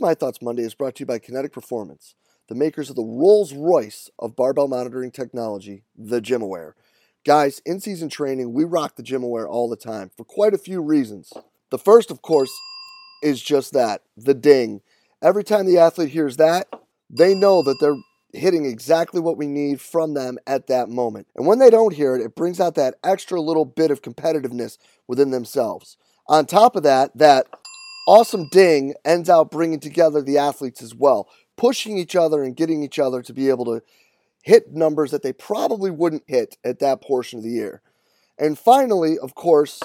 My Thoughts Monday is brought to you by Kinetic Performance, the makers of the Rolls Royce of barbell monitoring technology, the GymAware. Guys, in season training, we rock the GymAware all the time for quite a few reasons. The first, of course, is just that the ding. Every time the athlete hears that, they know that they're hitting exactly what we need from them at that moment. And when they don't hear it, it brings out that extra little bit of competitiveness within themselves. On top of that, that awesome ding ends out bringing together the athletes as well, pushing each other and getting each other to be able to hit numbers that they probably wouldn't hit at that portion of the year. And finally, of course,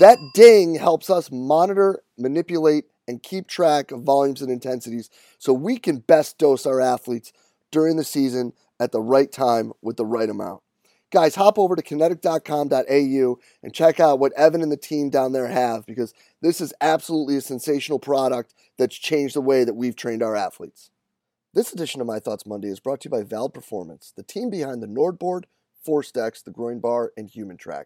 that ding helps us monitor, manipulate, and keep track of volumes and intensities so we can best dose our athletes during the season at the right time with the right amount. Guys, hop over to kinetic.com.au and check out what Evan and the team down there have because this is absolutely a sensational product that's changed the way that we've trained our athletes. This edition of My Thoughts Monday is brought to you by VALD Performance, the team behind the NordBord, ForceDecks, the Groin Bar, and HumanTrak.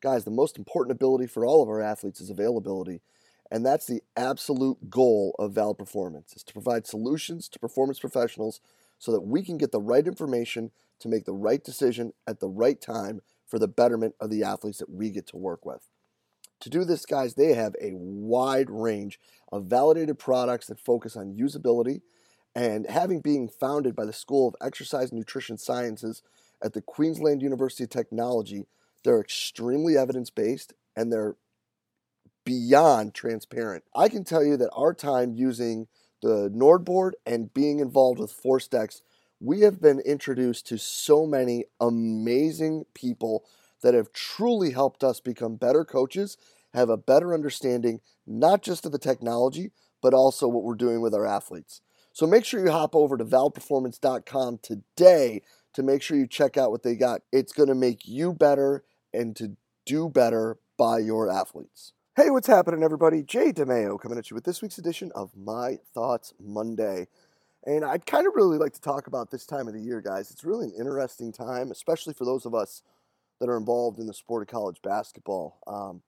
Guys, the most important ability for all of our athletes is availability, and that's the absolute goal of VALD Performance, is to provide solutions to performance professionals so that we can get the right information to make the right decision at the right time for the betterment of the athletes that we get to work with. To do this, guys, they have a wide range of validated products that focus on usability and having being founded by the School of Exercise Nutrition Sciences at the Queensland University of Technology, they're extremely evidence based and they're beyond transparent. I can tell you that our time using the NordBord and being involved with ForceDecks, we have been introduced to so many amazing people that have truly helped us become better coaches, have a better understanding, not just of the technology, but also what we're doing with our athletes. So make sure you hop over to valdperformance.com today to make sure you check out what they got. It's going to make you better and to do better by your athletes. Hey, what's happening, everybody? Jay DeMeo coming at you with this week's edition of My Thoughts Monday. And I'd kind of really like to talk about this time of the year, guys. It's really an interesting time, especially for those of us that are involved in the sport of college basketball. Um,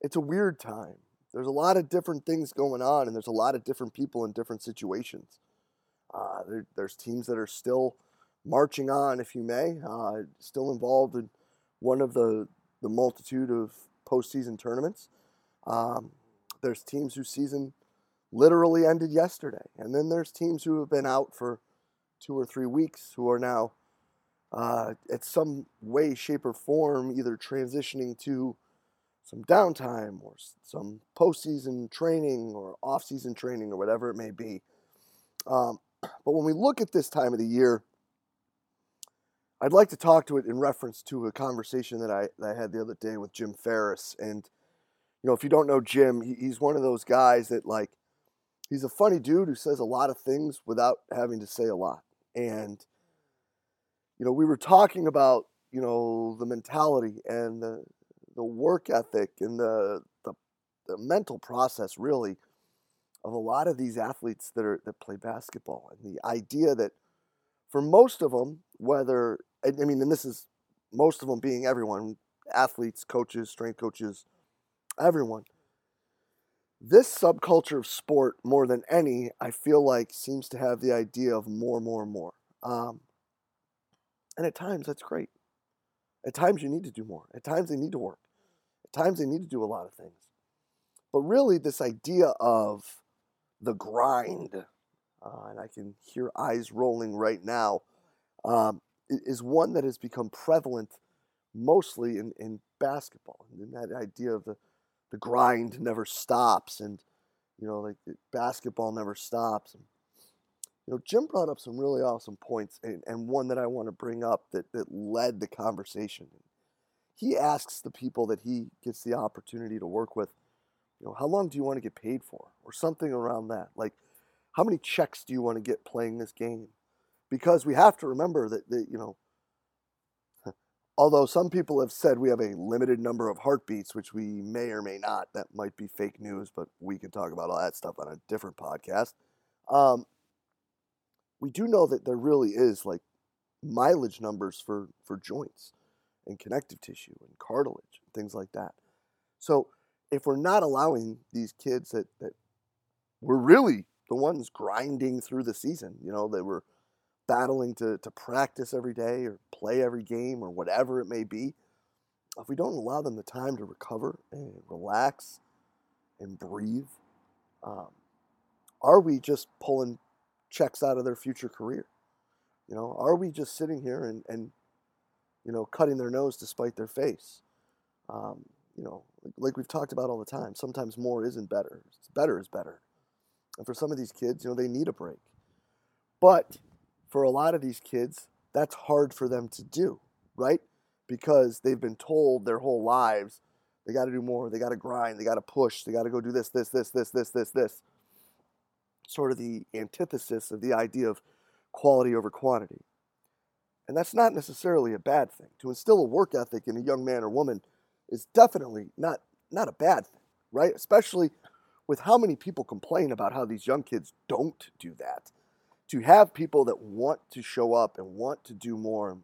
it's a weird time. There's a lot of different things going on, and there's a lot of different people in different situations. Uh, there, there's teams that are still marching on, if you may, uh, still involved in one of the, the multitude of postseason tournaments. Um, there's teams whose season literally ended yesterday, and then there's teams who have been out for two or three weeks who are now, uh, at some way, shape, or form, either transitioning to some downtime or some postseason training or off-season training or whatever it may be. Um, but when we look at this time of the year, I'd like to talk to it in reference to a conversation that I, that I had the other day with Jim Ferris. And, you know, if you don't know Jim, he, he's one of those guys that, like, he's a funny dude who says a lot of things without having to say a lot. And, you know, we were talking about, you know, the mentality and the, the work ethic and the, the, the mental process, really, of a lot of these athletes that, are, that play basketball. And the idea that for most of them, whether I mean, and this is most of them being everyone athletes, coaches, strength coaches, everyone. This subculture of sport, more than any, I feel like seems to have the idea of more, more, more. Um, and at times, that's great. At times, you need to do more. At times, they need to work. At times, they need to do a lot of things. But really, this idea of the grind, uh, and I can hear eyes rolling right now. Um, is one that has become prevalent mostly in, in basketball. And that idea of the, the grind never stops and, you know, like basketball never stops. And, you know, Jim brought up some really awesome points and, and one that I want to bring up that, that led the conversation. He asks the people that he gets the opportunity to work with, you know, how long do you want to get paid for? Or something around that. Like, how many checks do you want to get playing this game? because we have to remember that, that you know, although some people have said we have a limited number of heartbeats, which we may or may not, that might be fake news, but we can talk about all that stuff on a different podcast. Um, we do know that there really is like mileage numbers for, for joints and connective tissue and cartilage and things like that. So if we're not allowing these kids that, that were really the ones grinding through the season. You know, they were battling to, to practice every day or play every game or whatever it may be. If we don't allow them the time to recover and relax and breathe, um, are we just pulling checks out of their future career? You know, are we just sitting here and, and you know, cutting their nose to spite their face? Um, you know, like we've talked about all the time, sometimes more isn't better. Better is better. And for some of these kids, you know, they need a break. But for a lot of these kids, that's hard for them to do, right? Because they've been told their whole lives they got to do more, they got to grind, they got to push, they got to go do this, this, this, this, this, this, this. Sort of the antithesis of the idea of quality over quantity. And that's not necessarily a bad thing. To instill a work ethic in a young man or woman is definitely not not a bad thing, right? Especially with how many people complain about how these young kids don't do that. To have people that want to show up and want to do more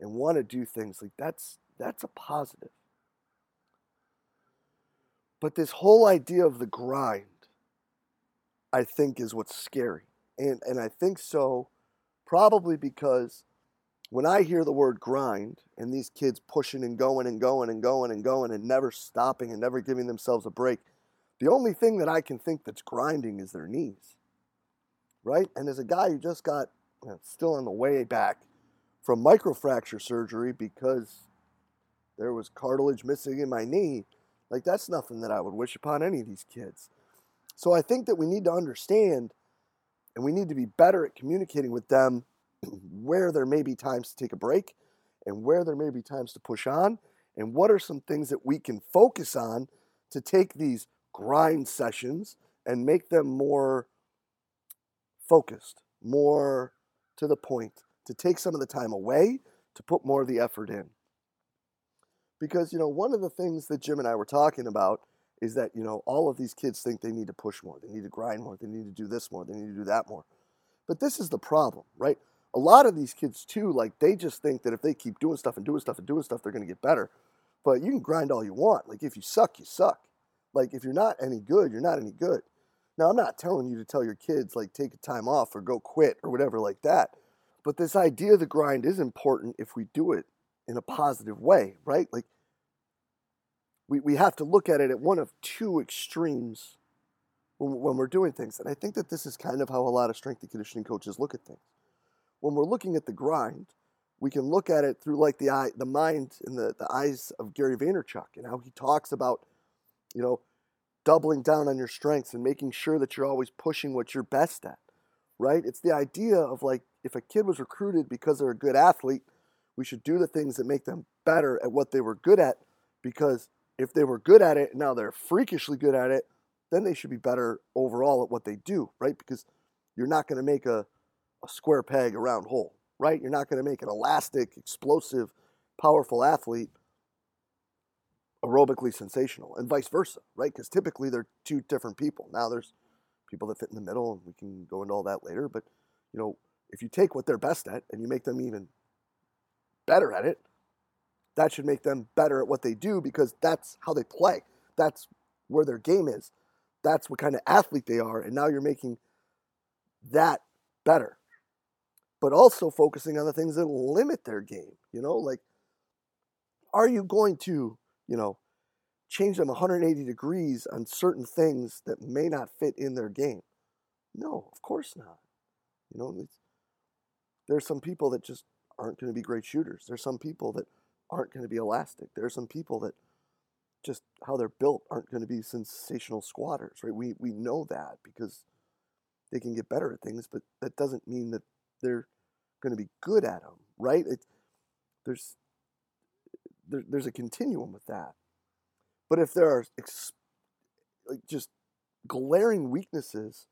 and want to do things like that's that's a positive. But this whole idea of the grind, I think, is what's scary. And and I think so probably because when I hear the word grind and these kids pushing and going and going and going and going and never stopping and never giving themselves a break, the only thing that I can think that's grinding is their knees. Right? And as a guy who just got you know, still on the way back from microfracture surgery because there was cartilage missing in my knee, like that's nothing that I would wish upon any of these kids. So I think that we need to understand and we need to be better at communicating with them where there may be times to take a break and where there may be times to push on, and what are some things that we can focus on to take these grind sessions and make them more focused, more to the point, to take some of the time away, to put more of the effort in. Because, you know, one of the things that Jim and I were talking about is that, you know, all of these kids think they need to push more, they need to grind more, they need to do this more, they need to do that more. But this is the problem, right? a lot of these kids too, like they just think that if they keep doing stuff and doing stuff and doing stuff, they're going to get better. But you can grind all you want. Like if you suck, you suck. Like if you're not any good, you're not any good. Now I'm not telling you to tell your kids like take a time off or go quit or whatever like that. But this idea of the grind is important if we do it in a positive way, right? Like we, we have to look at it at one of two extremes when, when we're doing things. And I think that this is kind of how a lot of strength and conditioning coaches look at things when we're looking at the grind, we can look at it through like the eye, the mind and the, the eyes of Gary Vaynerchuk and how he talks about, you know, doubling down on your strengths and making sure that you're always pushing what you're best at, right? It's the idea of like if a kid was recruited because they're a good athlete, we should do the things that make them better at what they were good at because if they were good at it now they're freakishly good at it, then they should be better overall at what they do, right? Because you're not going to make a a square peg, a round hole, right? You're not going to make an elastic, explosive, powerful athlete aerobically sensational and vice versa, right? Because typically they're two different people. Now there's people that fit in the middle, and we can go into all that later. But you know, if you take what they're best at and you make them even better at it, that should make them better at what they do because that's how they play. That's where their game is. That's what kind of athlete they are. And now you're making that better but also focusing on the things that limit their game. You know, like, are you going to, you know, change them 180 degrees on certain things that may not fit in their game? No, of course not. You know, there's some people that just aren't going to be great shooters. There's some people that aren't going to be elastic. There are some people that just how they're built aren't going to be sensational squatters, right? We we know that because they can get better at things, but that doesn't mean that they're going to be good at them, right? It, there's there, there's a continuum with that. But if there are ex, like just glaring weaknesses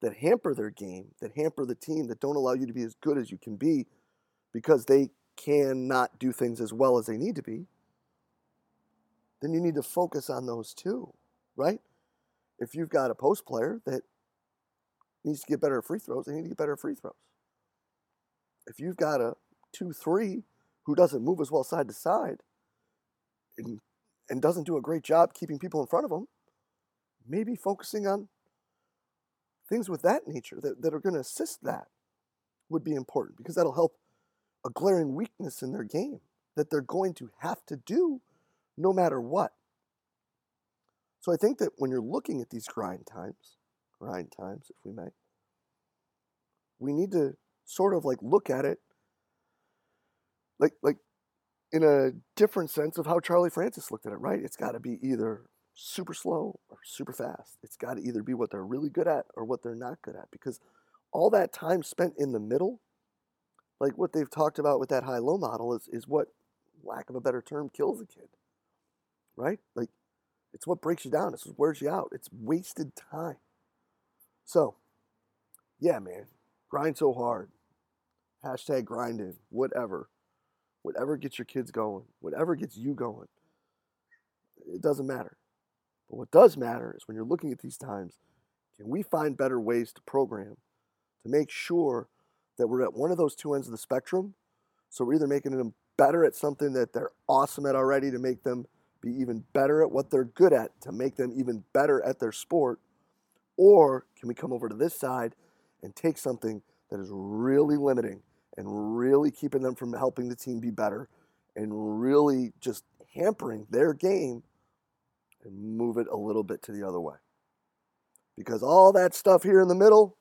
that hamper their game, that hamper the team, that don't allow you to be as good as you can be because they cannot do things as well as they need to be, then you need to focus on those too, right? If you've got a post player that needs to get better at free throws, they need to get better at free throws if you've got a 2 3 who doesn't move as well side to side and, and doesn't do a great job keeping people in front of them, maybe focusing on things with that nature that, that are going to assist that would be important because that'll help a glaring weakness in their game that they're going to have to do no matter what. So I think that when you're looking at these grind times, grind times, if we may, we need to sort of like look at it like like in a different sense of how Charlie Francis looked at it, right? It's got to be either super slow or super fast. It's got to either be what they're really good at or what they're not good at because all that time spent in the middle, like what they've talked about with that high low model, is, is what, lack of a better term, kills a kid, right? Like it's what breaks you down, it's what wears you out, it's wasted time. So, yeah, man, grind so hard. Hashtag grinding, whatever. Whatever gets your kids going, whatever gets you going, it doesn't matter. But what does matter is when you're looking at these times, can we find better ways to program to make sure that we're at one of those two ends of the spectrum? So we're either making them better at something that they're awesome at already to make them be even better at what they're good at to make them even better at their sport, or can we come over to this side and take something that is really limiting and really keeping them from helping the team be better and really just hampering their game and move it a little bit to the other way. Because all that stuff here in the middle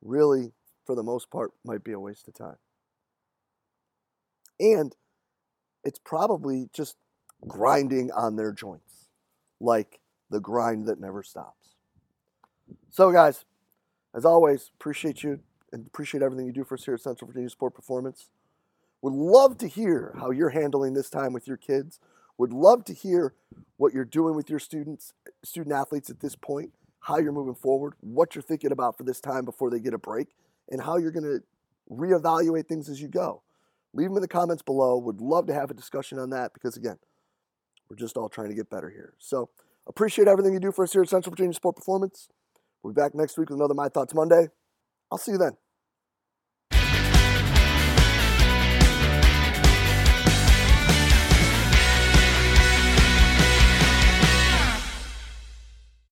really, for the most part, might be a waste of time. And it's probably just grinding on their joints, like the grind that never stops. So, guys, as always, appreciate you and appreciate everything you do for us here at Central Virginia Sport Performance. Would love to hear how you're handling this time with your kids. Would love to hear what you're doing with your students, student athletes at this point, how you're moving forward, what you're thinking about for this time before they get a break, and how you're going to reevaluate things as you go. Leave them in the comments below. Would love to have a discussion on that because, again, we're just all trying to get better here. So, appreciate everything you do for us here at Central Virginia Sport Performance. We'll be back next week with another My Thoughts Monday. I'll see you then.